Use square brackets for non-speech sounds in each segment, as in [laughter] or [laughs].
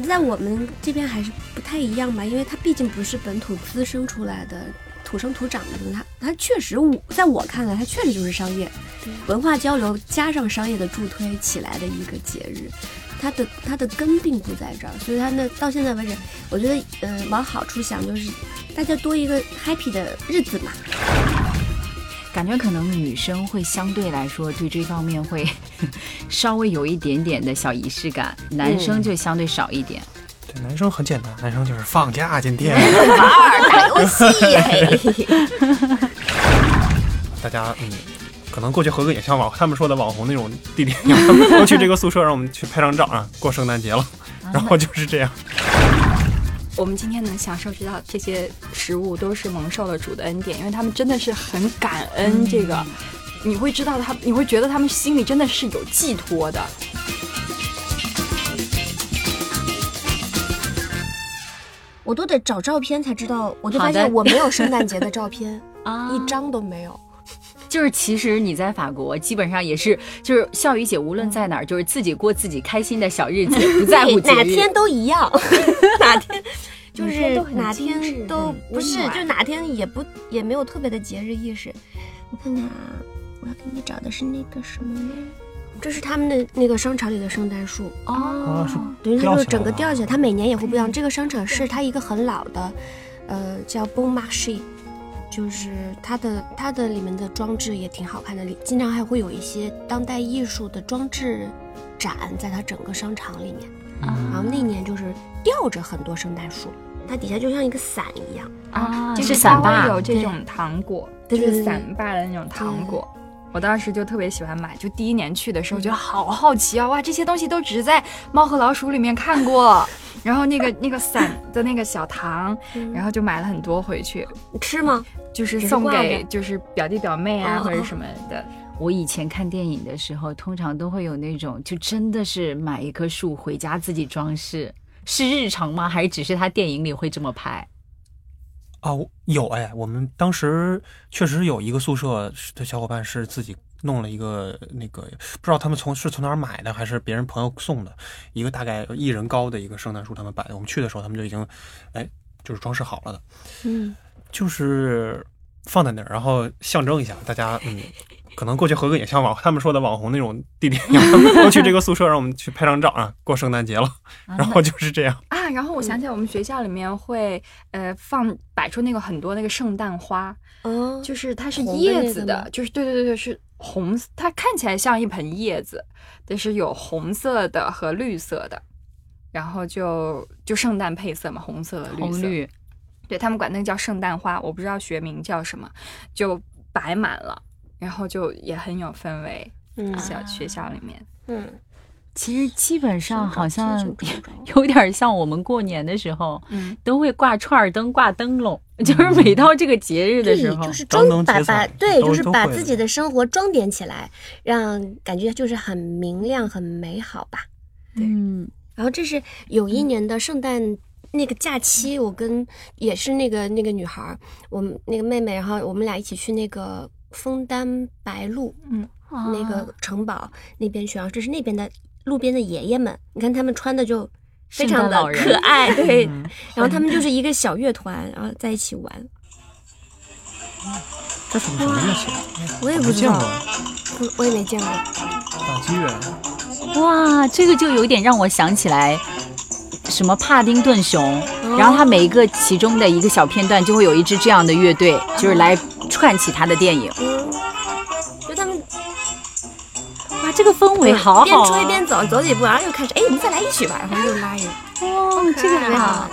但在我们这边还是不太一样吧，因为它毕竟不是本土滋生出来的、土生土长的东西，它它确实，我在我看来，它确实就是商业文化交流加上商业的助推起来的一个节日，它的它的根并不在这儿，所以它那到现在为止，我觉得，呃，往好处想，就是大家多一个 happy 的日子嘛。感觉可能女生会相对来说对这方面会 [laughs] 稍微有一点点的小仪式感，男生就相对少一点。对，男生很简单，男生就是放假今天。玩儿打游戏，[laughs] 大家嗯，可能过去合个影，像网他们说的网红那种地点 [laughs] 去这个宿舍让我们去拍张照啊，过圣诞节了，然后就是这样。我们今天能享受到这些食物，都是蒙受了主的恩典，因为他们真的是很感恩这个。你会知道他，你会觉得他们心里真的是有寄托的。我都得找照片才知道，我就发现我没有圣诞节的照片，[laughs] 啊一张都没有。就是其实你在法国基本上也是，就是笑雨姐无论在哪儿，就是自己过自己开心的小日子，[laughs] 不在乎。哪天都一样，[laughs] 哪天就是哪天都不是，就哪天也不也没有特别的节日意识。我看看啊，我要给你找的是那个什么呢？这是他们的那个商场里的圣诞树，哦啊，是等于它就是整个吊起来，它每年也会不一样。这个商场是它一个很老的，呃，叫 Bon Marché，就是它的它的里面的装置也挺好看的，里经常还会有一些当代艺术的装置展在它整个商场里面。然后那年就是吊着很多圣诞树，它底下就像一个伞一样。啊，就是伞把有这种糖果，就是伞把的那种糖果。我当时就特别喜欢买，就第一年去的时候，觉得好好奇啊！哇，这些东西都只是在《猫和老鼠》里面看过。[laughs] 然后那个那个伞的那个小糖，[laughs] 然后就买了很多回去，吃吗？就是送给就是表弟表妹啊哦或者什么的。我以前看电影的时候，通常都会有那种，就真的是买一棵树回家自己装饰，是日常吗？还是只是他电影里会这么拍？啊，我有哎，我们当时确实有一个宿舍的小伙伴是自己弄了一个那个，不知道他们从是从哪儿买的，还是别人朋友送的，一个大概一人高的一个圣诞树，他们摆的。我们去的时候，他们就已经哎就是装饰好了的，嗯，就是放在那儿，然后象征一下大家嗯。可能过去合个影，像网他们说的网红那种地点一样，他们过去这个宿舍让我们去拍张照啊，过圣诞节了，然后就是这样。啊，然后我想起来，我们学校里面会呃放摆出那个很多那个圣诞花，嗯，就是它是叶子的，就是对对对对，是红，它看起来像一盆叶子，但是有红色的和绿色的，然后就就圣诞配色嘛，红色、绿色，红绿对他们管那个叫圣诞花，我不知道学名叫什么，就摆满了，然后就也很有氛围，嗯小学校里面。嗯，其实基本上好像有点像我们过年的时候，嗯，都会挂串儿灯、挂灯笼，就是每到这个节日的，时候，就是装把把对，就是把自己的生活装点起来，让感觉就是很明亮、很美好吧。嗯，然后这是有一年的圣诞那个假期，我跟也是那个那个女孩儿，我们那个妹妹，然后我们俩一起去那个枫丹白露，嗯，那个城堡那边去，然后这是那边的路边的爷爷们，你看他们穿的就非常的可爱，对，嗯然后他们就是一个小乐团，然后在一起玩，这是个什么乐器？我也不知道没见过，不我也没见过。打击乐。哇，这个就有点让我想起来。什么帕丁顿熊，然后它每一个其中的一个小片段就会有一支这样的乐队，就是来串起它的电影。嗯，就他们哇，这个氛围好边好、啊。吹边走，走几步，然后又开始，哎，我们再来一曲吧，然后又拉一个。哦，这个特别好好。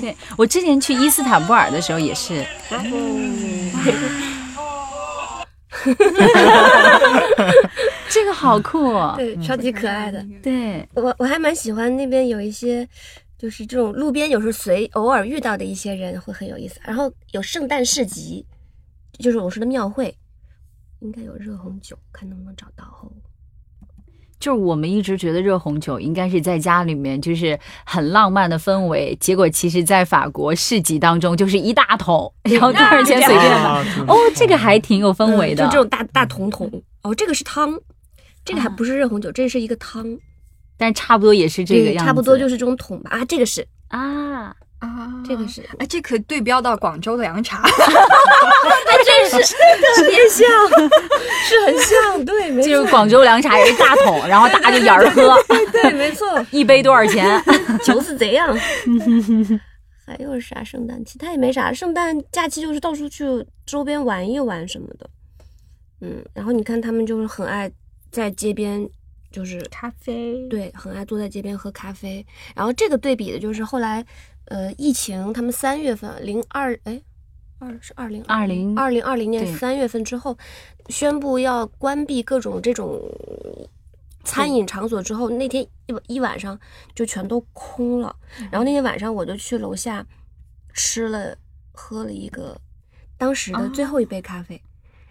对我之前去伊斯坦布尔的时候也是，[laughs] [laughs] 这个好酷、哦。对，超级可爱的。对，我我还蛮喜欢那边有一些，就是这种路边有时候随偶尔遇到的一些人会很有意思。然后有圣诞市集，就是我说的庙会，应该有热红酒，看能不能找到哦。就是我们一直觉得热红酒应该是在家里面就是很浪漫的氛围，结果其实在法国市集当中就是一大桶，然后多少钱随便买。[laughs] 哦，这个还挺有氛围的。嗯就这种大大桶桶。哦，这个是汤，这个还不是热红酒，这是一个汤。但差不多也是这个，样子，差不多就是这种桶吧。啊，这个是，啊，啊这个是，哎，这可对标到广州的凉茶，[laughs] 还真是特别像，[laughs] 是很像，对，没就是广州凉茶也是大桶，然后大家就沿着 [laughs] 喝，对，没错，一杯多少钱？就是这样。还有啥圣诞？其他也没啥，圣诞假期就是到处去周边玩一玩什么的。嗯，然后你看他们就是很爱在街边，就是咖啡，对，很爱坐在街边喝咖啡。然后这个对比的就是后来，呃，疫情，他们三月份零二哎。二是二零二零二零二零年对三月份之后，宣布要关闭各种这种餐饮场所之后，那天一晚一晚上就全都空了。然后那天晚上我就去楼下吃了喝了一个当时的最后一杯咖啡，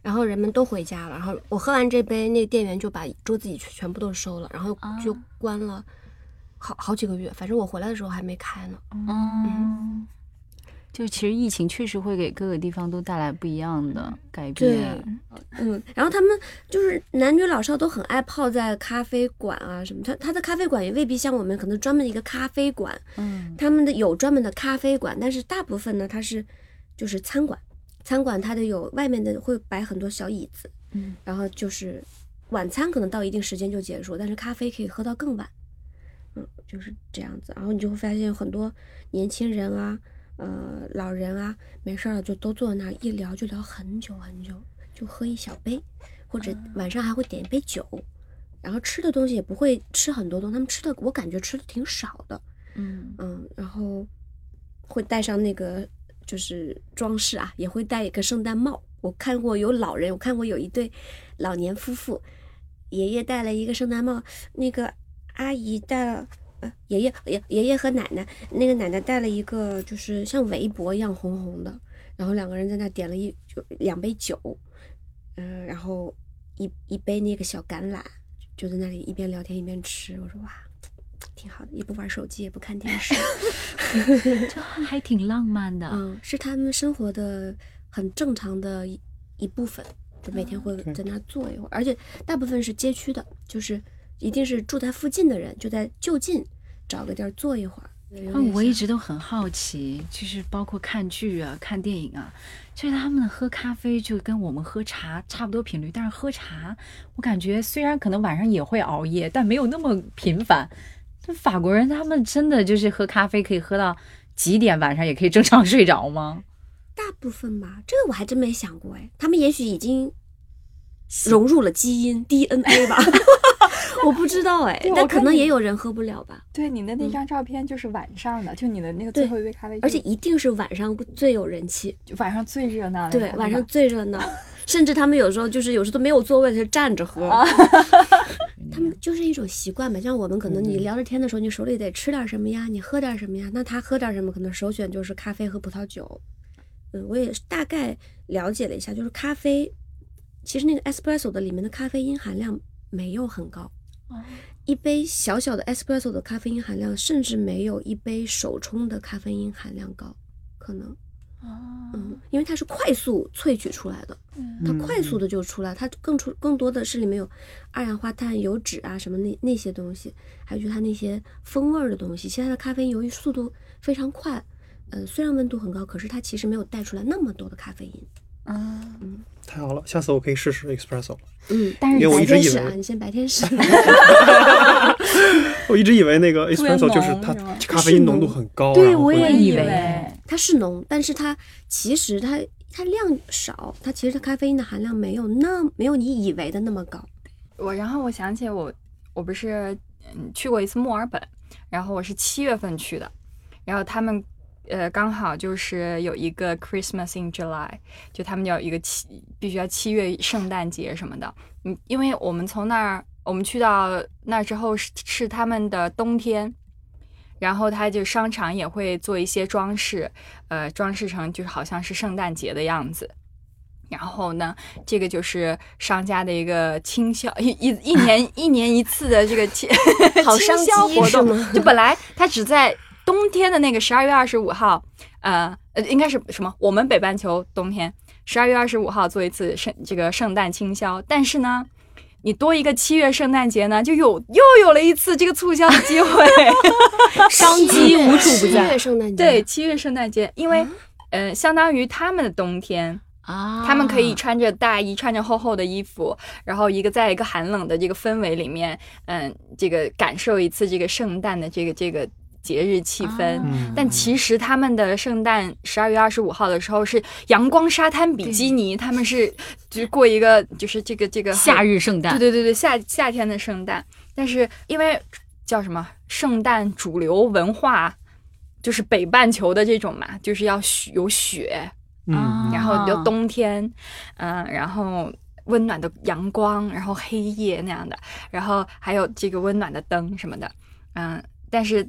然后人们都回家了。然后我喝完这杯，那个店员就把桌子椅全全部都收了，然后就关了好好几个月。反正我回来的时候还没开呢。嗯，就其实疫情确实会给各个地方都带来不一样的改对变。，嗯，然后他们就是男女老少都很爱泡在咖啡馆啊什么，他他的咖啡馆也未必像我们可能专门的一个咖啡馆，嗯他们的有专门的咖啡馆，但是大部分呢它是就是餐馆，餐馆它的有外面的会摆很多小椅子，嗯，然后就是晚餐可能到一定时间就结束，但是咖啡可以喝到更晚，嗯，就是这样子，然后你就会发现有很多年轻人啊，呃，老人啊，没事儿了就都坐在那儿一聊就聊很久很久，就喝一小杯，或者晚上还会点一杯酒，然后吃的东西也不会吃很多东西，他们吃的我感觉吃的挺少的，嗯。嗯，然后会戴上那个就是装饰啊，也会戴一个圣诞帽。我看过有老人，我看过有一对老年夫妇，爷爷戴了一个圣诞帽，那个阿姨带了。呃，爷爷爷爷爷和奶奶，那个奶奶带了一个就是像围脖一样红红的，然后两个人在那点了一就两杯酒，嗯、然后一一杯那个小橄榄，就在那里一边聊天一边吃。我说哇，挺好的，也不玩手机，也不看电视，[laughs] 这还挺浪漫的。嗯，是他们生活的很正常的一一部分，就每天会在那坐一会儿，而且大部分是街区的，就是一定是住在附近的人，就在就近找个地儿坐一会儿。有嗯，我一直都很好奇，就是包括看剧啊、看电影啊，就是他们喝咖啡就跟我们喝茶差不多频率，但是喝茶，我感觉虽然可能晚上也会熬夜，但没有那么频繁。那法国人他们真的就是喝咖啡可以喝到几点，晚上也可以正常睡着吗？大部分吧，这个我还真没想过哎，他们也许已经融入了基因 DNA 吧，[laughs] [laughs] 我不知道哎但可能也有人喝不了吧，对你的那张照片就是晚上的，就你的那个最后一杯咖啡，而且一定是晚上最有人气，就晚上最热闹，对，晚上最热闹，甚至他们有时候就是有时候都没有座位，就站着喝。[laughs] 他们就是一种习惯吧，像我们可能你聊着天的时候，你手里得吃点什么呀，你喝点什么呀，那他喝点什么，可能首选就是咖啡和葡萄酒。嗯，我也是大概了解了一下，就是咖啡，其实那个 espresso 的里面的咖啡因含量没有很高，一杯小小的 espresso 的咖啡因含量甚至没有一杯手冲的咖啡因含量高，可能。嗯，因为它是快速萃取出来的，它快速的就出来，它更出更多的是里面有二氧化碳、油脂啊什么那那些东西，还有就是它那些风味儿的东西。其他的咖啡因由于速度非常快，呃，虽然温度很高，可是它其实没有带出来那么多的咖啡因。嗯，太好了，下次我可以试试 espresso。嗯，但是因为我白一直以为天使啊，你先白天使。[laughs] 我一直以为那个 espresso 就是它咖啡因浓度很高，对我也以为为，它是浓，但是它其实它它量少，它其实它咖啡因的含量没有那没有你以为的那么高。我然后我想起我我不是嗯去过一次墨尔本，然后我是七月份去的，然后他们呃刚好就是有一个 Christmas in July，就他们有一个七必须要七月圣诞节什么的，嗯，因为我们从那儿我们去到那儿之后是是他们的冬天。然后他就商场也会做一些装饰，呃，装饰成就是好像是圣诞节的样子。然后呢，这个就是商家的一个倾销，一一一年 [laughs] 一年一次的这个倾 [laughs] 好倾商机销活动。就本来他只在冬天的那个十二月二十五号，呃呃，应该是什么？我们北半球冬天十二月二十五号做一次圣这个圣诞清销，但是呢。你多一个七月圣诞节呢，就有又有了一次这个促销的机会。[laughs] 商机无处不七在月圣诞节，对，七月圣诞节，因为呃，相当于他们的冬天，啊他们可以穿着大衣，穿着厚厚的衣服，然后一个在一个寒冷的这个氛围里面，嗯，这个感受一次这个圣诞的这个这个节日气氛。但其实他们的圣诞十二月二十五号的时候是阳光沙滩比基尼，他们是就是过一个就是这个这个夏日圣诞，对对对对夏夏天的圣诞，但是因为叫什么圣诞主流文化，就是北半球的这种嘛，就是要雪有雪，嗯然后啊就冬天，嗯、然后温暖的阳光，然后黑夜那样的，然后还有这个温暖的灯什么的，嗯、但是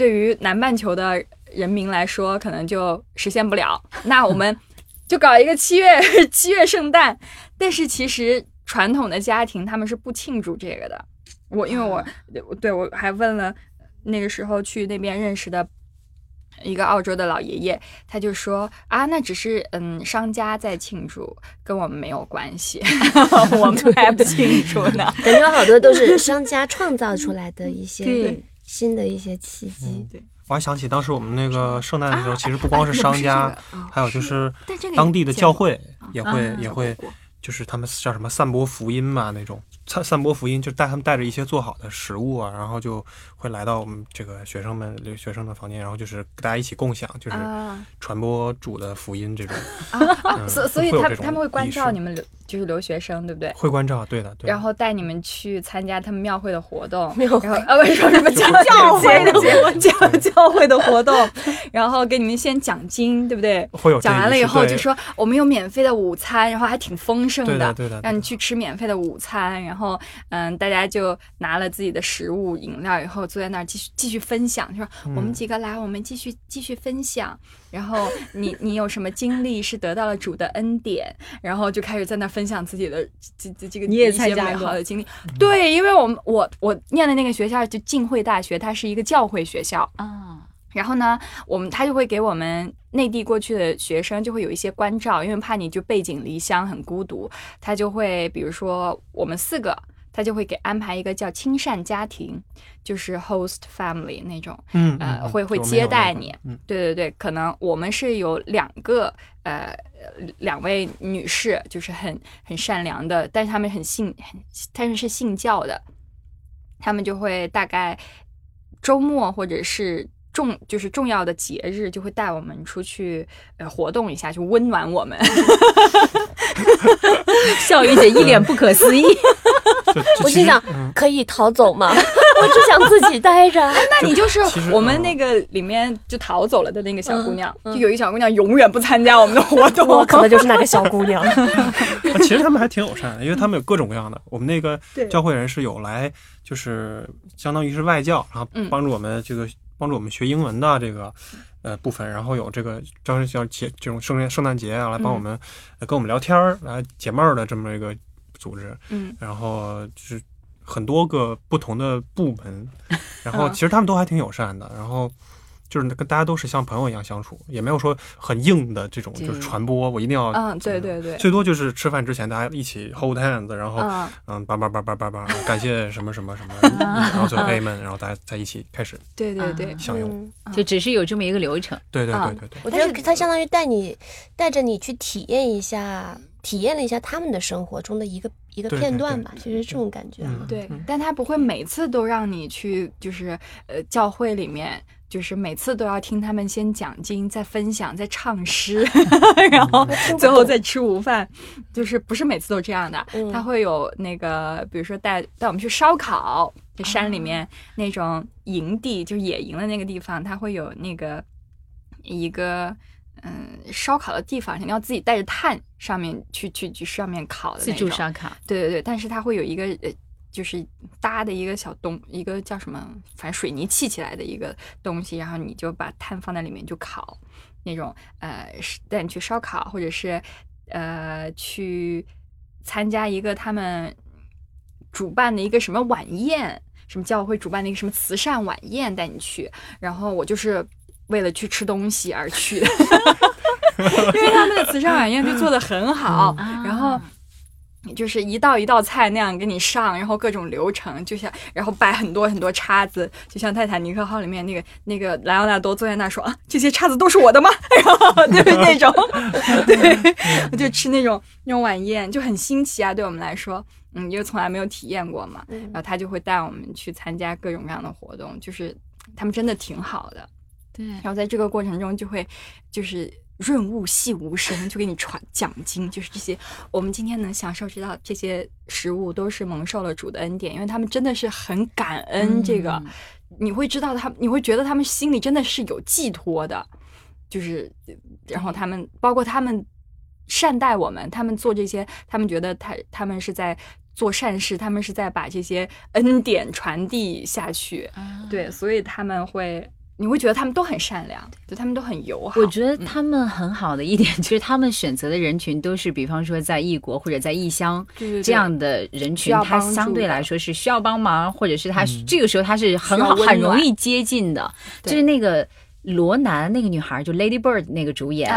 对于南半球的人民来说，可能就实现不了。那我们 [laughs] 就搞一个七月七月圣诞，但是其实传统的家庭他们是不庆祝这个的。我因为我对我还问了那个时候去那边认识的一个澳洲的老爷爷，他就说啊，那只是嗯商家在庆祝，跟我们没有关系，[laughs] 我们还不清楚呢。[laughs] 感觉好多都是商家创造出来的一些对新的一些契机。对我还想起当时我们那个圣诞的时候，其实不光是商家，还有就是当地的教会也会啊也会，就是他们叫什么散播福音嘛那种，散散播福音，就带他们带着一些做好的食物啊，然后就会来到我们这个学生们留学生的房间，然后就是大家一起共享，就是啊传播主的福音这种，啊所所以他他们会关照你们留就是留学生，对不对？会关照，对的，对的。然后带你们去参加他们庙会的活动，庙会然后啊不是说什么 [laughs] 教教会的活 [laughs] 教教会的活动，然后给你们先奖金，对不对？会有这讲完了以后就说我们有免费的午餐，然后还挺丰盛对的对的让你去吃免费的午餐，然后嗯，大家就拿了自己的食物、饮料以后坐在那儿继续继续分享，就说嗯我们几个来，我们继续继续分享。然后你你有什么经历是得到了主的恩典，然后就开始在那分享自己的这这这个你也一些美参加过好的经历。[laughs] 对，因为我们我我念的那个学校就浸会大学，它是一个教会学校，啊，然后呢，我们他就会给我们内地过去的学生就会有一些关照，因为怕你就背井离乡很孤独，他就会比如说我们四个，他就会给安排一个叫亲善家庭，就是 host family 那种，嗯呃，嗯会会接待你。嗯对对对，可能我们是有两个呃两位女士，就是很很善良的，但是他们很信很，但是是信教的，他们就会大概周末或者是重就是重要的节日，就会带我们出去呃活动一下，就温暖我们。[laughs] 笑云姐一脸不可思议。[laughs] 我心想嗯，可以逃走吗？[laughs] 我只想自己待着。那你就是我们嗯那个里面就逃走了的那个小姑娘，就有一小姑娘永远不参加我们的活动。我可能就是那个小姑娘。啊其实他们还挺友善的，因为他们有各种各样的。我们那个教会人是有来，就是相当于是外教，然后嗯帮助我们这个、帮助我们学英文的这个呃部分，然后有这个张生叫节这种圣诞圣诞节啊，来帮我们、呃跟我们聊天儿，来解闷儿的这么一个组织。嗯，然后就是很多个不同的部门，然后嗯。其实他们都还挺友善的，然后就是跟大家都是像朋友一样相处，也没有说很硬的这种就是传播，我一定要嗯，对对对，最多就是吃饭之前大家一起 hold hands，然后嗯，嗯叭叭叭叭叭叭，感谢什么什么什么，[laughs] 然后最后 amen，然后大家在一起开始对对对，享用。嗯就只是有这么一个流程。对对啊对对对，我觉得他相当于带你带着你去体验一下，体验了一下他们的生活中的一个一个片段吧，其实这种感觉啊。嗯。对。嗯，但他不会每次都让你去，就是呃教会里面。就是每次都要听他们先讲经，再分享，再唱诗，[laughs] 然后最后再吃午饭，就是不是每次都这样的。嗯。他会有那个，比如说带带我们去烧烤，在山里面那种营地，就是野营的那个地方，他会有那个一个嗯烧烤的地方，你要自己带着炭上面去去去上面烤的自助烧烤，对对对，但是他会有一个呃，就是搭的一个小东，一个叫什么，反正水泥砌起来的一个东西，然后你就把炭放在里面就烤，那种呃，带你去烧烤，或者是呃去参加一个他们主办的一个什么晚宴，什么教会主办的一个什么慈善晚宴带你去，然后我就是为了去吃东西而去的，[laughs] 因为他们的慈善晚宴就做的很好，然后。就是一道一道菜那样给你上，然后各种流程，就像然后摆很多很多叉子，就像泰坦尼克号里面那个那个莱昂纳多坐在那说啊，这些叉子都是我的吗？[laughs] 然后 [laughs] 就是那种，对，我 [laughs] 就吃那种那种晚宴就很新奇啊，对我们来说，嗯，因为从来没有体验过嘛，然后他就会带我们去参加各种各样的活动，就是他们真的挺好的，对，然后在这个过程中就会就是。润物细无声，就给你传奖金，就是这些。我们今天能享受知道这些食物，都是蒙受了主的恩典，因为他们真的是很感恩这个。你会知道他，你会觉得他们心里真的是有寄托的，就是，然后他们包括他们善待我们，他们做这些，他们觉得他他们是在做善事，他们是在把这些恩典传递下去。对，所以他们会。你会觉得他们都很善良，就他们都很友好。我觉得他们很好的一点就是，他们选择的人群都是，比方说在异国或者在异乡这样的人群，他相对来说是需要帮忙，或者是他这个时候他是很好很容易接近的。就是那个罗南那个女孩，就 Lady Bird 那个主演，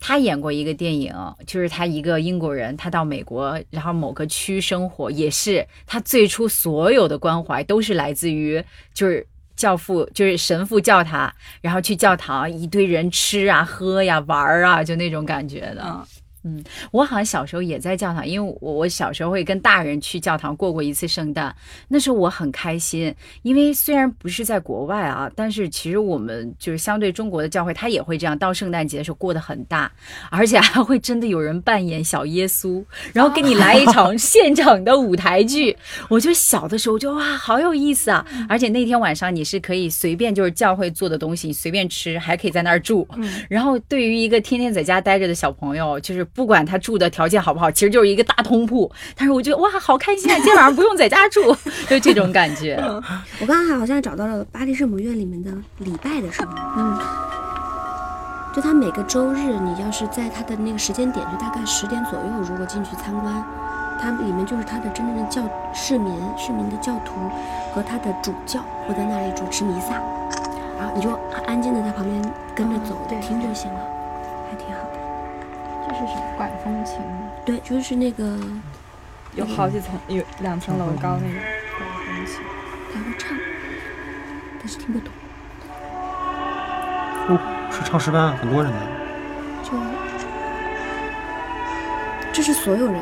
她演过一个电影，就是她一个英国人，她到美国，然后某个区生活，也是她最初所有的关怀都是来自于就是。教父就是神父叫他，然后去教堂，一堆人吃啊、喝呀、玩啊，就那种感觉的。嗯嗯，我好像小时候也在教堂，因为我我小时候会跟大人去教堂过过一次圣诞，那时候我很开心，因为虽然不是在国外啊，但是其实我们就是相对中国的教会，他也会这样，到圣诞节的时候过得很大，而且还会真的有人扮演小耶稣，然后给你来一场现场的舞台剧。我就小的时候就哇，好有意思啊！而且那天晚上你是可以随便就是教会做的东西，你随便吃，还可以在那儿住。然后对于一个天天在家待着的小朋友，就是。不管他住的条件好不好，其实就是一个大通铺。但是我觉得哇，好开心啊！今天晚上不用在家住，[laughs] 就这种感觉。我刚刚好像找到了巴黎圣母院里面的礼拜的时候，嗯，就他每个周日，你要是在他的那个时间点，就大概十点左右，如果进去参观，它里面就是他的真正的教市民、市民的教徒和他的主教会在那里主持弥撒，然后你就安静的在旁边跟着走，对听就行了，是什么管风琴？对，就是那个有好几层，有两层楼高那个管风琴，他会唱，但是听不懂。哦，是唱诗班，很多人呢。就这是所有人，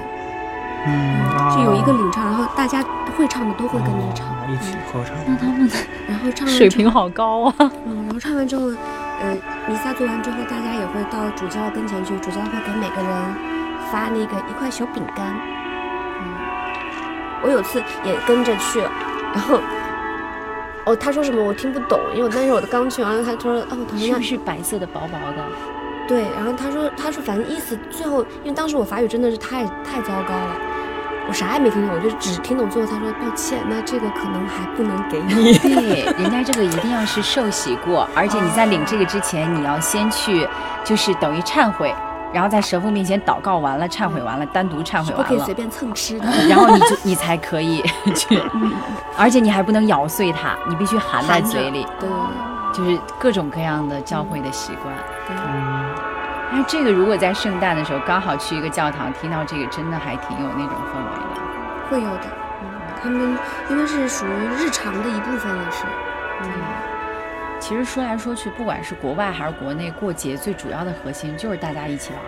嗯，就有一个领唱，然后大家会唱的都会跟着唱，哦一起合唱。那他们的然后唱完水平好高啊！嗯，然后唱完之后，呃，弥撒做完之后，大家也会到主教跟前去，主教会给每个人发那个一块小饼干。嗯，我有次也跟着去，然后，哦，他说什么我听不懂，因为我当时我刚去完了，他说哦，他说是那不是白色的薄薄的？对，然后他说他说反正意思最后，因为当时我法语真的是太太糟糕了。我啥也没听懂，我就只听懂最后他说抱歉，那这个可能还不能给你。[laughs] 对，人家这个一定要是受洗过，而且你在领这个之前，你要先去，就是等于忏悔，然后在神父面前祷告完了，忏悔完了，单独忏悔完了不可以随，便蹭吃的。[laughs] 然后你就你才可以去，[laughs] 而且你还不能咬碎它，你必须含在嘴里，对对就是各种各样的教会的习惯。对对，嗯，但是这个如果在圣诞的时候刚好去一个教堂，听到这个，真的还挺有那种氛围的。会有的。嗯，他们因为是属于日常的一部分，也是。嗯，其实说来说去，不管是国外还是国内，过节最主要的核心就是大家一起玩，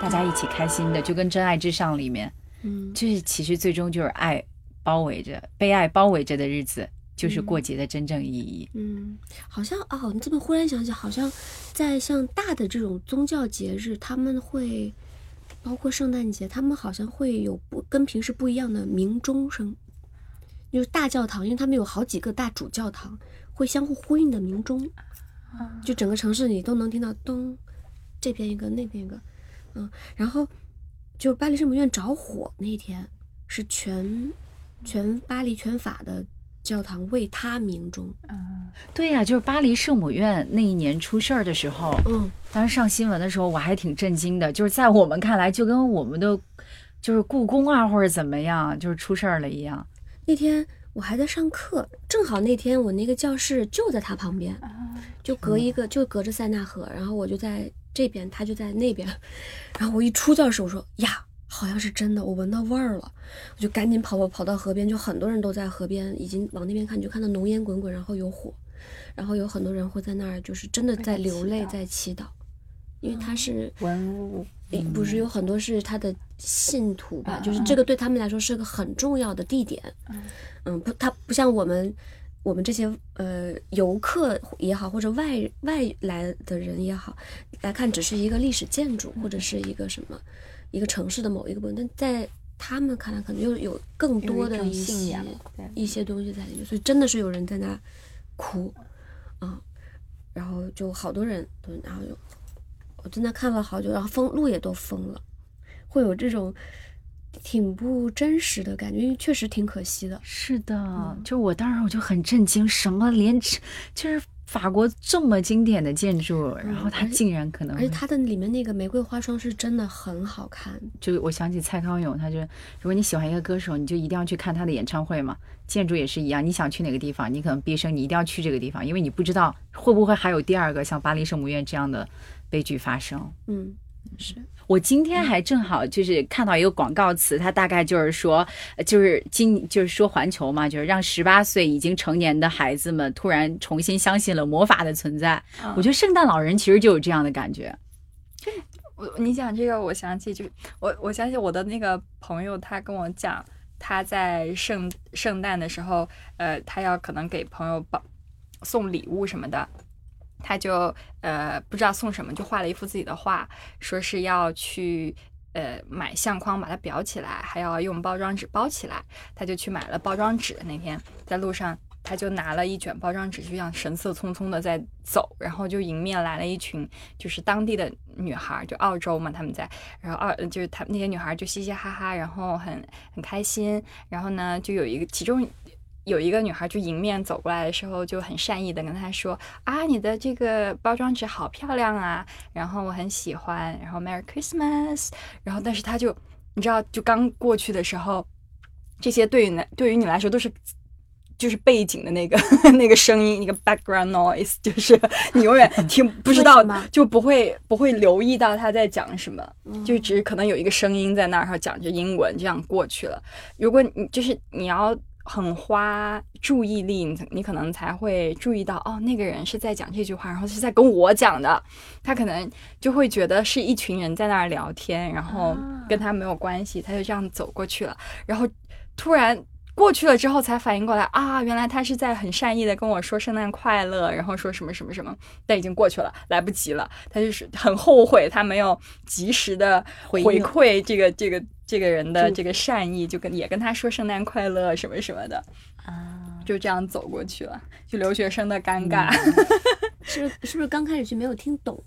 大家一起开心的，就跟《真爱至上》里面，嗯，就是其实最终就是爱包围着，被爱包围着的日子，就是过节的真正意义。嗯，好像哦，你这么忽然想起，好像在像大的这种宗教节日，他们会包括圣诞节，他们好像会有不跟平时不一样的鸣钟声，就是大教堂，因为他们有好几个大主教堂，会相互呼应的鸣钟，就整个城市你都能听到咚，这边一个，那边一个，嗯，然后就巴黎圣母院着火那天，是全全巴黎全法的教堂为他鸣钟，对呀、就是巴黎圣母院那一年出事儿的时候，嗯。当时上新闻的时候，我还挺震惊的。就是在我们看来，就跟我们的就是故宫啊，或者怎么样，就是出事儿了一样。那天我还在上课，正好那天我那个教室就在他旁边，就隔一个就隔着塞纳河，然后我就在这边，他就在那边，然后我一出教室，我说呀，好像是真的，我闻到味儿了，我就赶紧跑跑跑到河边，就很多人都在河边，已经往那边看，就看到浓烟滚滚，然后有火，然后有很多人会在那儿，就是真的在流泪，在祈祷，因为他是文物，不是有很多是他的信徒吧，嗯就是这个对他们来说是个很重要的地点。嗯，不，他不像我们我们这些呃游客也好，或者外外来的人也好来看，只是一个历史建筑或者是一个什么一个城市的某一个部分，但在他们看来，可能又有更多的有一些一些东西在里面，所以真的是有人在那哭啊，然后就好多人都，然后就我在那看了好久，然后封路也都封了，会有这种挺不真实的感觉，因为确实挺可惜的。是的，就我当时我就很震惊，什么连这就是法国这么经典的建筑，然后它竟然可能会而且它的里面那个玫瑰花霜是真的很好看，就我想起蔡康永，他就如果你喜欢一个歌手，你就一定要去看他的演唱会嘛。建筑也是一样，你想去哪个地方，你可能毕生你一定要去这个地方，因为你不知道会不会还有第二个像巴黎圣母院这样的悲剧发生。嗯，是我今天还正好就是看到一个广告词，它大概就是说，呃就是今就是说环球嘛，就是让十八岁已经成年的孩子们突然重新相信了魔法的存在。我觉得圣诞老人其实就有这样的感觉。我你讲这个，我想起就我我想起我的那个朋友，他跟我讲，他在圣圣诞的时候，呃，他要可能给朋友包送礼物什么的，他就呃不知道送什么，就画了一幅自己的画，说是要去。呃，买相框把它裱起来，还要用包装纸包起来。他就去买了包装纸。那天在路上，他就拿了一卷包装纸，就这样神色匆匆的在走，然后就迎面来了一群就是当地的女孩，就澳洲嘛，他们在，然后澳就是他那些女孩就嘻嘻哈哈，然后很很开心，然后呢，就有一个其中。有一个女孩就迎面走过来的时候，就很善意的跟她说：“啊，你的这个包装纸好漂亮啊，然后我很喜欢，然后 Merry Christmas。”然后但是她就你知道，就刚过去的时候，这些对于你对于你来说都是就是背景的那个 [laughs] 那个声音，一个 background noise，就是你永远听不知道 [laughs] 就不会不会留意到他在讲什么，嗯就只是可能有一个声音在那儿，然后讲着英文，这样过去了。如果你就是你要很花注意力，你你可能才会注意到，哦，那个人是在讲这句话，然后是在跟我讲的，他可能就会觉得是一群人在那儿聊天，然后跟他没有关系，他就这样走过去了，然后突然。过去了之后才反应过来啊，原来他是在很善意的跟我说圣诞快乐，然后说什么什么什么，但已经过去了，来不及了。他就是很后悔，他没有及时的回馈这个这个这个人的这个善意，就跟也跟他说圣诞快乐什么什么的，啊，就这样走过去了，就留学生的尴尬。[laughs] 是是不是刚开始就没有听懂？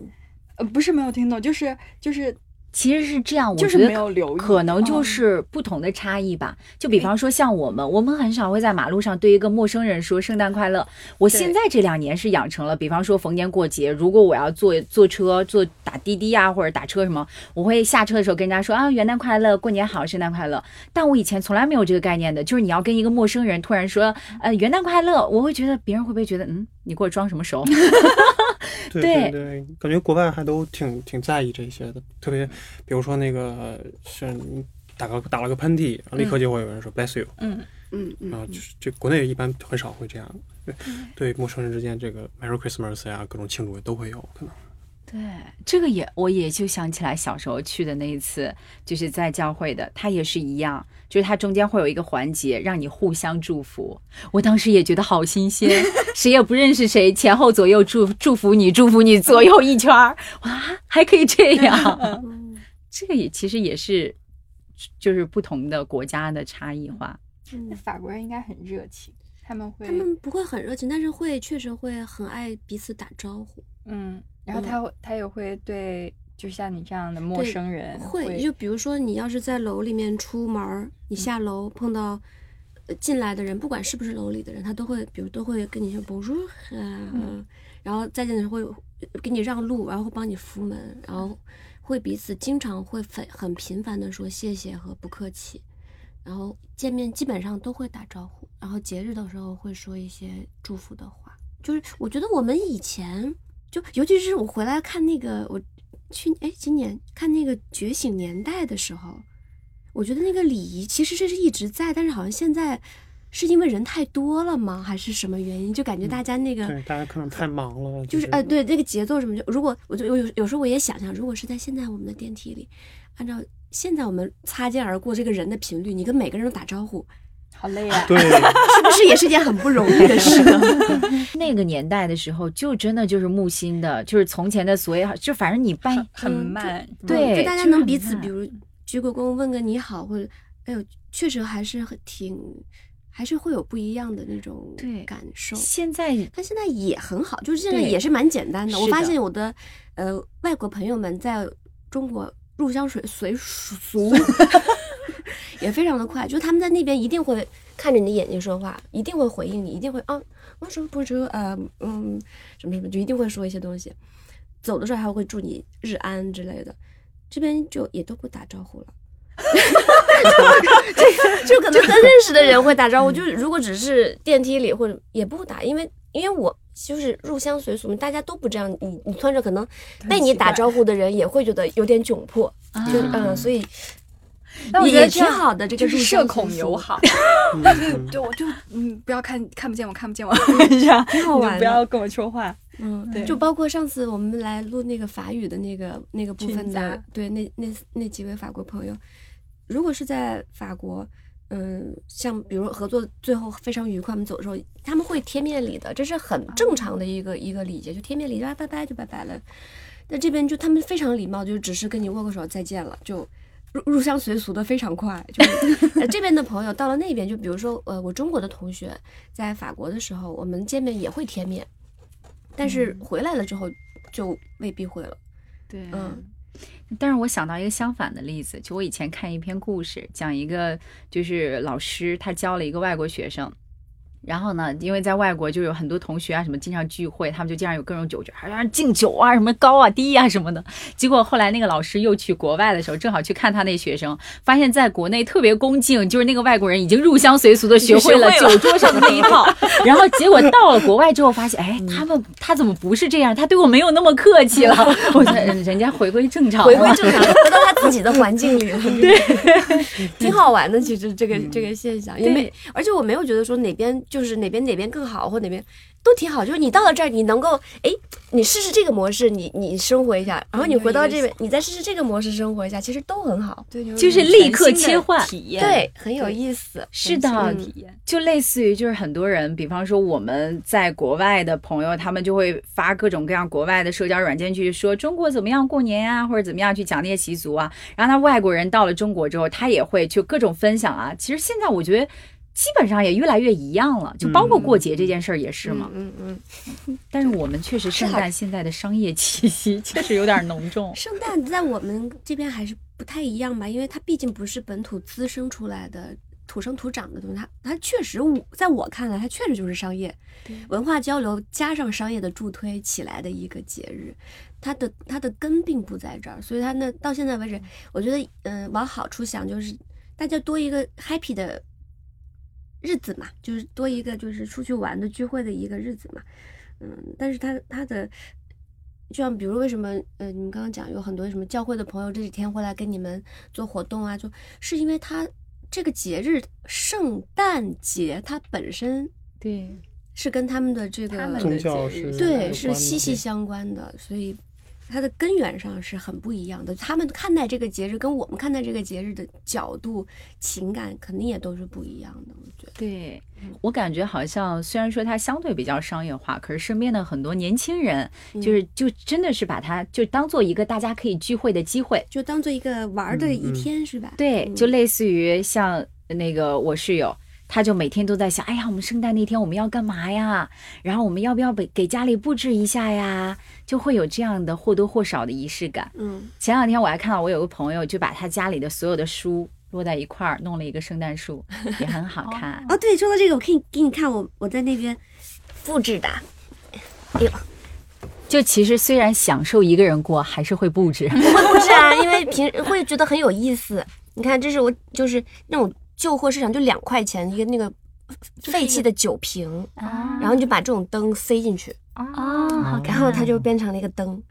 呃，不是没有听懂，就是就是其实是这样，我就是觉得没有留意可能就嗯是不同的差异吧。就比方说像我们，我们很少会在马路上对一个陌生人说圣诞快乐。我现在这两年是养成了，比方说逢年过节，如果我要坐坐车、坐打滴滴啊或者打车什么，我会下车的时候跟人家说啊元旦快乐，过年好，圣诞快乐。但我以前从来没有这个概念的，就是你要跟一个陌生人突然说呃元旦快乐，我会觉得别人会不会觉得嗯你给我装什么熟？[laughs] 对对。对对，感觉国外还都挺挺在意这些的，特别比如说那个是你打个打了个喷嚏，立刻就会有人说 bless you，、嗯，嗯嗯然后就是这国内一般很少会这样，对对，陌生人之间这个 Merry Christmas 呀，各种庆祝也都会有可能。对，这个也我也就想起来小时候去的那一次，就是在教会的，它也是一样，就是它中间会有一个环节让你互相祝福。我当时也觉得好新鲜，[laughs] 谁也不认识谁，前后左右祝祝福你，祝福你左右一圈儿，哇，还可以这样，[laughs] 嗯这个也其实也是就是不同的国家的差异化。嗯法国人应该很热情，他们会他们不会很热情，但是会确实会很爱彼此打招呼。嗯，然后他会他也会对，就像你这样的陌生人会，就比如说你要是在楼里面出门，你下楼碰到呃进来的人，不管是不是楼里的人，他都会，比如都会跟你说 bonjour，嗯，然后再见的时候会给你让路，然后会帮你扶门，然后会彼此经常会很很频繁的说谢谢和不客气，然后见面基本上都会打招呼，然后节日的时候会说一些祝福的话。就是我觉得我们以前就，尤其是我回来看那个我去哎今年看那个《觉醒年代》的时候，我觉得那个礼仪其实这是一直在，但是好像现在是因为人太多了吗？还是什么原因？就感觉大家那个、对，大家可能太忙了，就是呃，对那个节奏什么，就如果我就有有有时候我也想象，如果是在现在我们的电梯里，按照现在我们擦肩而过这个人的频率，你跟每个人都打招呼，好累啊！[laughs] 对，是不是也是件很不容易的事呢？[laughs] 那个年代的时候，就真的就是木心的，就是从前的所有，就反正你办很嗯慢，对，就大家能彼此，比如鞠个躬，问个你好，或者哎呦，确实还是很挺，还是会有不一样的那种对感受。现在但现在也很好，就是现在也是蛮简单的。我发现我的呃外国朋友们在中国入乡随随俗 [laughs] 也非常的快，就是他们在那边一定会看着你的眼睛说话，一定会回应你，一定会啊，我说不说呃嗯什么什么，就一定会说一些东西。走的时候还会祝你日安之类的，这边就也都不打招呼了。[laughs] 就可能跟认识的人会打招呼，就是如果只是电梯里或者也不打，因为因为我就是入乡随俗，大家都不这样，你你穿着可能被你打招呼的人也会觉得有点窘迫，就嗯，所以 [laughs] 但我觉得挺好的，这个就是社恐友好，[laughs] 对，我就嗯，不要看看不见我，看不见我，[laughs] 这样挺好玩不要跟我说话。嗯，对就包括上次我们来录那个法语的那个那个部分的，对，那那那几位法国朋友，如果是在法国，嗯，像比如合作最后非常愉快，我们走的时候，他们会贴面礼的，这是很正常的一个、一个礼节，就贴面礼，啊，拜拜就拜拜了。那这边就他们非常礼貌，就只是跟你握个手再见了，就入入乡随俗的非常快。就是、[laughs] 呃、这边的朋友到了那边，就比如说呃，我中国的同学在法国的时候，我们见面也会贴面，但是回来了之后就未必会了。对嗯但是我想到一个相反的例子，就我以前看一篇故事，讲一个就是老师他教了一个外国学生。然后呢，因为在外国就有很多同学啊，什么经常聚会，他们就经常有各种酒局，还让人敬酒啊，什么高啊、低啊什么的。结果后来那个老师又去国外的时候，正好去看他那学生，发现在国内特别恭敬，就是那个外国人已经入乡随俗的学会了酒桌上的那一套。[laughs] 然后结果到了国外之后，发现 [laughs] 哎，他们他怎么不是这样？他对我没有那么客气了。我觉得人家回归正常了，回归正常，回到他自己的环境里了，[laughs] 对，挺好玩的。其实这个这个现象因为，而且我没有觉得说哪边就是哪边哪边更好，或哪边都挺好。就是你到了这儿，你能够哎，你试试这个模式，你你生活一下，然后你回到这边，你再试试这个模式生活一下，其实都很好，对，就是立刻切换体验，对，很有意思。是的嗯体验。就类似于就是很多人，比方说我们在国外的朋友，他们就会发各种各样国外的社交软件去说中国怎么样过年呀、或者怎么样去讲那些习俗啊。然后他外国人到了中国之后，他也会去各种分享啊。其实现在我觉得基本上也越来越一样了，就包括过节这件事儿也是嘛。嗯嗯嗯，[laughs] 但是我们确实圣诞现在的商业气息确实有点浓重。[laughs] 圣诞在我们这边还是不太一样吧，因为它毕竟不是本土滋生出来的。土生土长的东西，它它确实，我在我看来，它确实就是商业文化交流加上商业的助推起来的一个节日，它的它的根并不在这儿，所以它那到现在为止，我觉得，嗯、往好处想，就是大家多一个 happy 的日子嘛，就是多一个就是出去玩的聚会的一个日子嘛，嗯，但是他他的。就像比如为什么，呃，你们刚刚讲有很多什么教会的朋友这几天会来跟你们做活动啊，就是因为他这个节日圣诞节它本身对，是跟他们的这个他们的宗教节日是对是息息相关的，所以它的根源上是很不一样的。他们看待这个节日跟我们看待这个节日的角度、情感肯定也都是不一样的。我觉得，对我感觉好像虽然说它相对比较商业化，可是身边的很多年轻人，就是就真的是把它就当做一个大家可以聚会的机会。就当做一个玩儿的一天、是吧？对，嗯就类似于像那个我室友。他就每天都在想，哎呀，我们圣诞那天我们要干嘛呀？然后我们要不要给给家里布置一下呀？就会有这样的或多或少的仪式感。嗯，前两天我还看到我有个朋友就把他家里的所有的书摞在一块儿，弄了一个圣诞树，[laughs] 也很好看。哦，对，说到这个，我可以给你看我我在那边布置的。哎呦，就其实虽然享受一个人过，还是会布置。会布置啊，因为平会觉得很有意思。你看，这是我就是那种旧货市场，就两块钱一个那个废弃的酒瓶，啊然后你就把这种灯塞进去，哦，好看。然后它就变成了一个灯。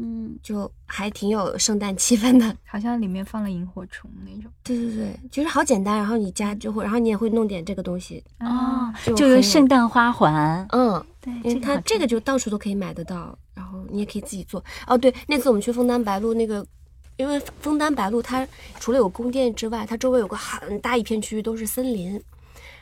嗯，就还挺有圣诞气氛的。好像里面放了萤火虫那种。对对对，其实好简单，然后你家就会，然后你也会弄点这个东西，哦，就就有圣诞花环，嗯，对，因为它这个就到处都可以买得到，然后你也可以自己做。哦，对，那次我们去枫丹白露那个，因为枫丹白露它除了有宫殿之外，它周围有个很大一片区域都是森林。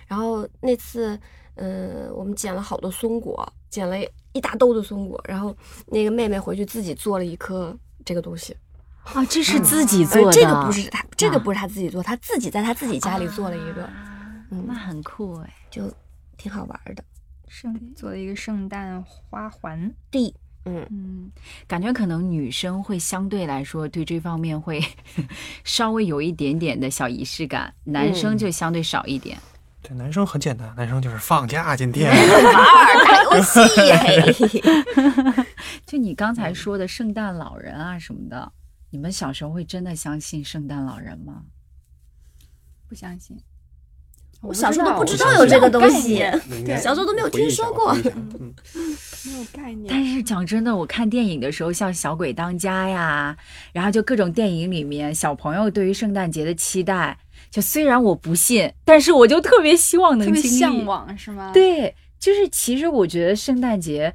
然后那次，嗯，我们捡了好多松果，捡了一大兜的松果，然后那个妹妹回去自己做了一颗这个东西。啊，这是自己做的，呃，这个不是她，这个不是她自己做，她自己在她自己家里做了一个，啊嗯那很酷哎。就挺好玩的。圣做了一个圣诞花环，对，嗯，嗯，感觉可能女生会相对来说对这方面会 [laughs] 稍微有一点点的小仪式感，男生就相对少一点。对，男生很简单，男生就是放假今天。[laughs] 玩儿打游戏，[laughs] 就你刚才说的圣诞老人啊什么的，你们小时候会真的相信圣诞老人吗？不相信。我小时候都不知道道有这个东西，[laughs] 小时候都没有听说过但是讲真的，我看电影的时候，像《小鬼当家》呀，然后就各种电影里面小朋友对于圣诞节的期待，就虽然我不信，但是我就特别希望能。向往是吗？，对，就是其实我觉得圣诞节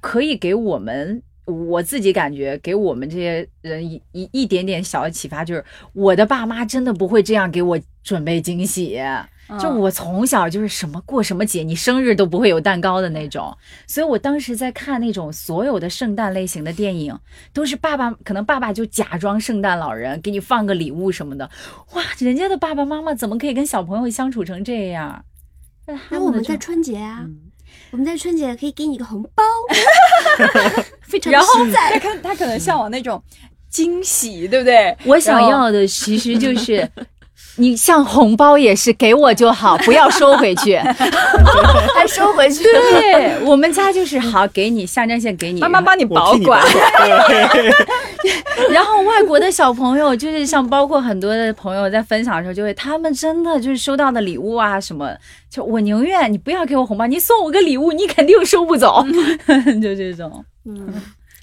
可以给我们，我自己感觉给我们这些人一一一点点小的启发，就是我的爸妈真的不会这样给我准备惊喜。就我从小就是什么过什么节，你生日都不会有蛋糕的那种，所以我当时在看那种所有的圣诞类型的电影，都是爸爸可能爸爸就假装圣诞老人给你放个礼物什么的，哇，人家的爸爸妈妈怎么可以跟小朋友相处成这样？那我们在春节啊，嗯我们在春节可以给你个红包，[laughs] 非常然后。他可他可能向往那种惊喜，对不对？我想要的其实就是，你像红包也是给我就好，[laughs] 不要收回去。[laughs] 还收回去。对我们家就是好，给你象征性给你。妈妈帮你保管替你保。管。[laughs] 然后外国的小朋友，就是像包括很多的朋友在分享的时候，就会他们真的就是收到的礼物啊什么，就我宁愿你不要给我红包，你送我个礼物，你肯定收不走，就这种。嗯，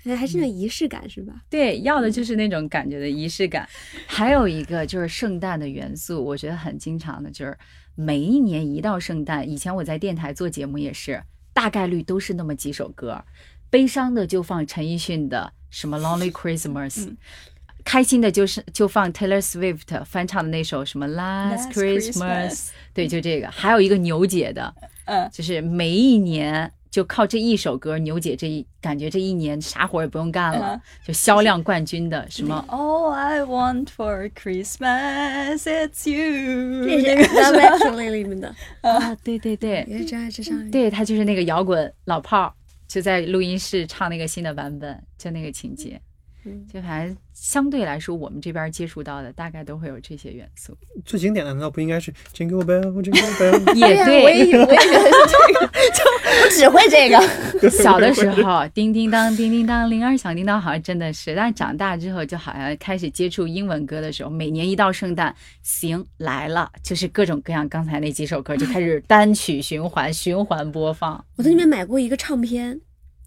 那还是那仪式感是吧？对，要的就是那种感觉的仪式感。还有一个就是圣诞的元素，我觉得很经常的，就是每一年一到圣诞，以前我在电台做节目也是，大概率都是那么几首歌，悲伤的就放陈奕迅的什么《Lonely Christmas》。开心的就是就放 Taylor Swift 翻唱的那首什么 Last Christmas，对，就这个。还有一个牛姐的，嗯，就是每一年就靠这一首歌，牛姐这一感觉这一年啥活也不用干了，嗯就销量冠军的什么 All I want for Christmas It's you。这是那个 Love Actually 里面的，啊，对对对也是真爱至上。对，他就是那个摇滚老炮儿，就在录音室唱那个新的版本，就那个情节。嗯就反正相对来说，我们这边接触到的大概都会有这些元素，最经典的难道不应该是 Jingle Bell Jingle [laughs] Bell？也对我也以我也觉得是这个，[laughs] 就我只会这个。[laughs] 小的时候，叮叮当，叮叮当，铃儿响叮当，好像真的是。但是长大之后，就好像开始接触英文歌的时候，每年一到圣诞，行来了，就是各种各样刚才那几首歌就开始单曲循环、循环播放。我在那边买过一个唱片，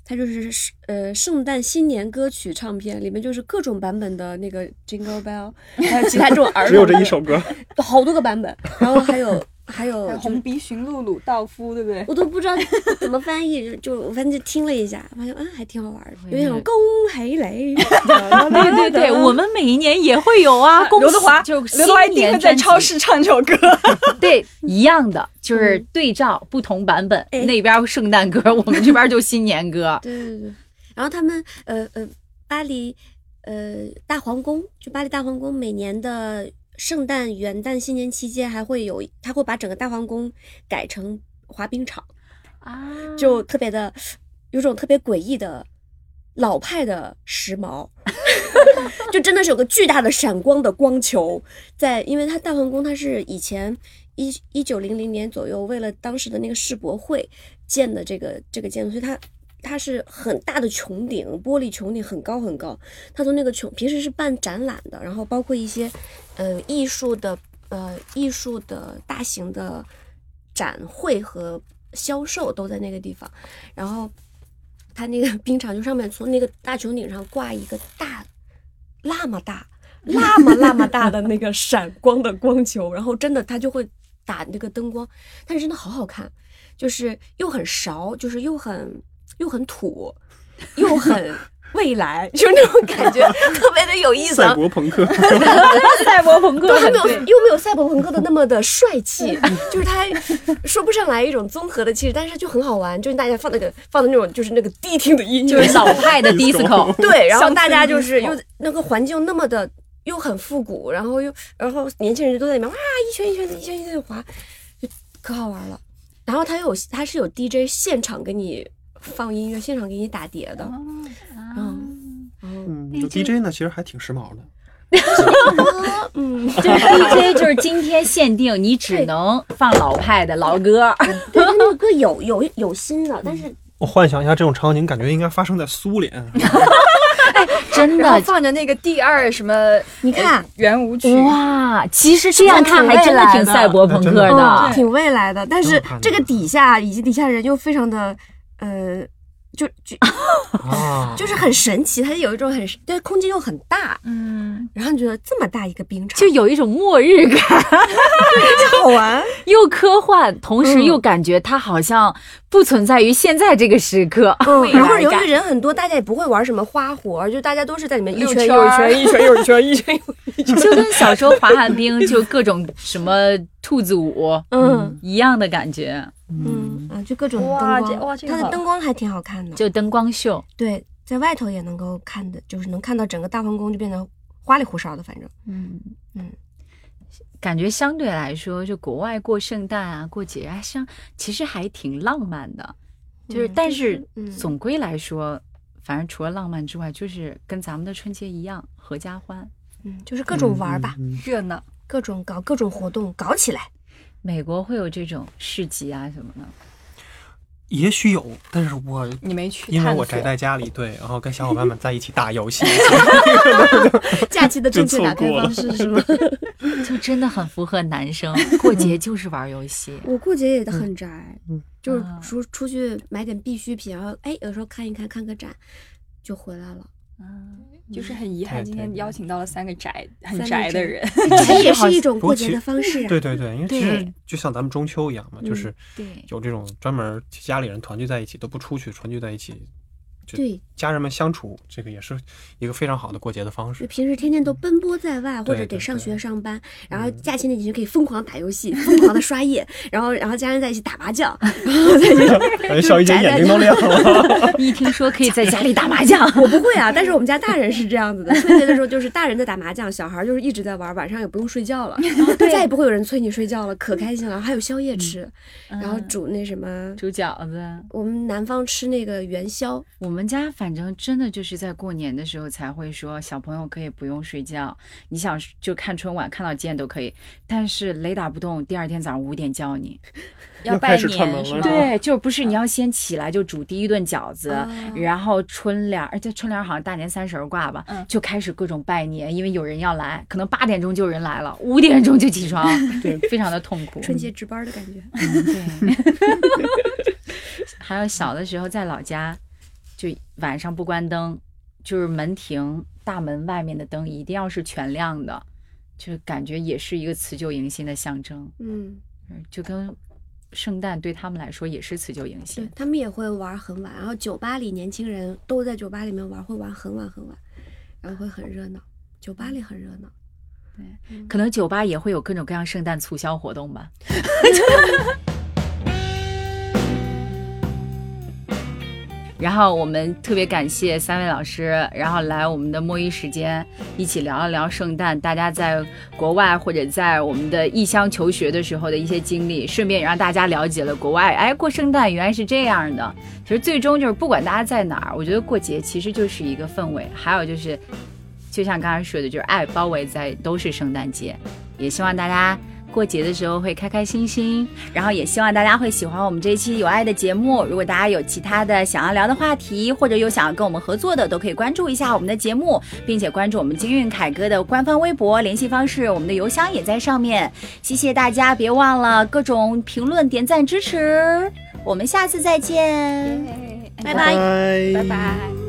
它就是呃圣诞新年歌曲唱片，里面就是各种版本的那个 Jingle Bell，还有其他这种儿童，只有这一，首歌。[laughs] 好多个版本，然后还有还有就是红鼻驯鹿鲁道夫，对不对？我都不知道怎么翻译，就就我反正就听了一下，发现嗯还挺好玩的，有点我也恭喜你，对对对，我们每一年也会有啊。恭喜刘德华，就刘德华一定会在超市唱这首歌。[laughs] 对一样的，就是对照不同版本，哎那边圣诞歌，我们这边就新年歌。[laughs] 对对对，然后他们呃呃巴黎呃大皇宫，就巴黎大皇宫每年的圣诞、元旦、新年期间还会有，他会把整个大皇宫改成滑冰场，啊，就特别的有种特别诡异的老派的时髦，[laughs] 就真的是有个巨大的闪光的光球在，因为它大皇宫它是以前一一九零零年左右为了当时的那个世博会建的这个这个建筑，所以它。它是很大的穹顶，玻璃穹顶很高很高。它从那个穹平时是办展览的，然后包括一些呃艺术的呃艺术的大型的展会和销售都在那个地方。然后它那个冰场就上面从那个大穹顶上挂一个大那么大、那么那么大的那个闪光的光球，然后真的它就会打那个灯光，但是真的好好看，就是又很潮，就是又很又很土，又很未来，[laughs] 就是那种感觉 [laughs] 特别的有意思。赛博朋克，[laughs] 赛博朋克对，他没有，又没有赛博朋克的那么的帅气，就是他说不上来一种综合的气质，但是就很好玩，就是大家放那个放的那种就是那个低听的音乐，就是老派的 disco。对，然后大家就是又那个环境那么的又很复古，然后又然后年轻人都在里面哇一圈一圈的一圈一圈的滑，就可好玩了。然后他有他是有 DJ 现场给你放音乐，现场给你打碟的，嗯，然后嗯，就 DJ 呢，其实还挺时髦的。嗯，[laughs] 就是 DJ 就是今天限定，你只能放老派的老歌。对，他那个歌有有有新的，但是我幻想一下这种场景，感觉应该发生在苏联。[laughs] 真的放着那个第二什么你看。圆舞曲，哇，其实这样看还真的挺赛博朋克嗯，的。挺未来的，但是这个底下以及底下人又非常的，呃，就就啊，[laughs] 就是很神奇，它有一种很对空间又很大，嗯，然后你觉得这么大一个冰场就有一种末日感，[laughs] 好玩，又科幻，同时又感觉它好像不存在于现在这个时刻。嗯，然后由于人很多，大家也不会玩什么花活，就大家都是在里面一圈一圈，一圈又一圈，一圈又一圈，[laughs] 就跟小时候滑旱冰就各种什么兔子舞，嗯。一样的感觉，嗯啊，就各种灯哇这光，它的灯光还挺好看的，就灯光秀。对，在外头也能够看的，就是能看到整个大皇宫就变得花里胡哨的，反正嗯嗯，感觉相对来说，就国外过圣诞啊、过节啊，像其实还挺浪漫的。就是，嗯但是总归来说，反正除了浪漫之外，就是跟咱们的春节一样，合家欢。嗯，就是各种玩吧，热闹。各种搞各种活动，搞起来。美国会有这种市集啊什么的，也许有，但是我你没去因为我宅在家里，对，然后跟小伙伴们在一起打游戏，[laughs] 假期的正确打开方式是吗？[laughs] 就真的很符合男生过节就是玩游戏。[laughs] 我过节也很宅，嗯就是啊出出去买点必需品，然后哎，有时候看一看，看个展就回来了。嗯，就是很遗憾，今天邀请到了三个宅很宅宅的人。[laughs] 宅也是一种过节的方式啊。对对对，因为其实就像咱们中秋一样嘛，就嗯是对，有这种专门家里人团聚在一起都不出去，团聚在一起，就对，家人们相处，这个也是一个非常好的过节的方就式。平时天天都奔波在外，或者得上学对上班，然后嗯。假期那几天可以疯狂打游戏，[laughs] 疯狂的刷夜，然后然后家人在一起打麻将，[laughs] 然后在一起感觉小姨姐眼睛都亮了。一听说可以在家里打麻将，我不会啊，但是我们家大人是这样子的。春节的时候就是大人在打麻将，小孩就是一直在玩，晚上也不用睡觉了，再也不会有人催你睡觉了，可开心了。还有宵夜吃，然后煮那什么，煮饺子。我们南方吃那个元宵，我们家反正真的就是在过年的时候才会说小朋友可以不用睡觉，你想就看春晚看到几点都可以，但是雷打不动，第二天早上五点叫你。[laughs] 要拜开始串门了年是吗？对，就不是你要先起来就煮第一顿饺子，哦然后春联儿，而且春联儿好像大年三十儿挂吧，嗯就开始各种拜年，因为有人要来，可能八点钟就有人来了，五点钟就起床，[laughs] 对，非常的痛苦。春节值班的感觉。对，[laughs] 还有小的时候在老家，就晚上不关灯，就是门庭大门外面的灯一定要是全亮的，就感觉也是一个辞旧迎新的象征，嗯，嗯就跟圣诞对他们来说也是辞旧迎对新。他们也会玩很晚，然后酒吧里年轻人都在酒吧里面玩，会玩很晚很晚，然后会很热闹，酒吧里很热闹。对可能酒吧也会有各种各样圣诞促销活动吧。[laughs] [laughs] 然后我们特别感谢三位老师，然后来我们的摸鱼时间，一起聊一聊圣诞，大家在国外或者在我们的异乡求学的时候的一些经历，顺便也让大家了解了国外，哎，过圣诞原来是这样的。其实最终就是不管大家在哪儿，我觉得过节其实就是一个氛围，还有就是就像刚才说的，就是爱包围在都是圣诞节，也希望大家过节的时候会开开心心，然后也希望大家会喜欢我们这一期有爱的节目。如果大家有其他的想要聊的话题，或者有想要跟我们合作的，都可以关注一下我们的节目，并且关注我们金运凯哥的官方微博，联系方式我们的邮箱也在上面。谢谢大家，别忘了各种评论、点赞支持，我们下次再见。拜 [laughs] 拜拜拜。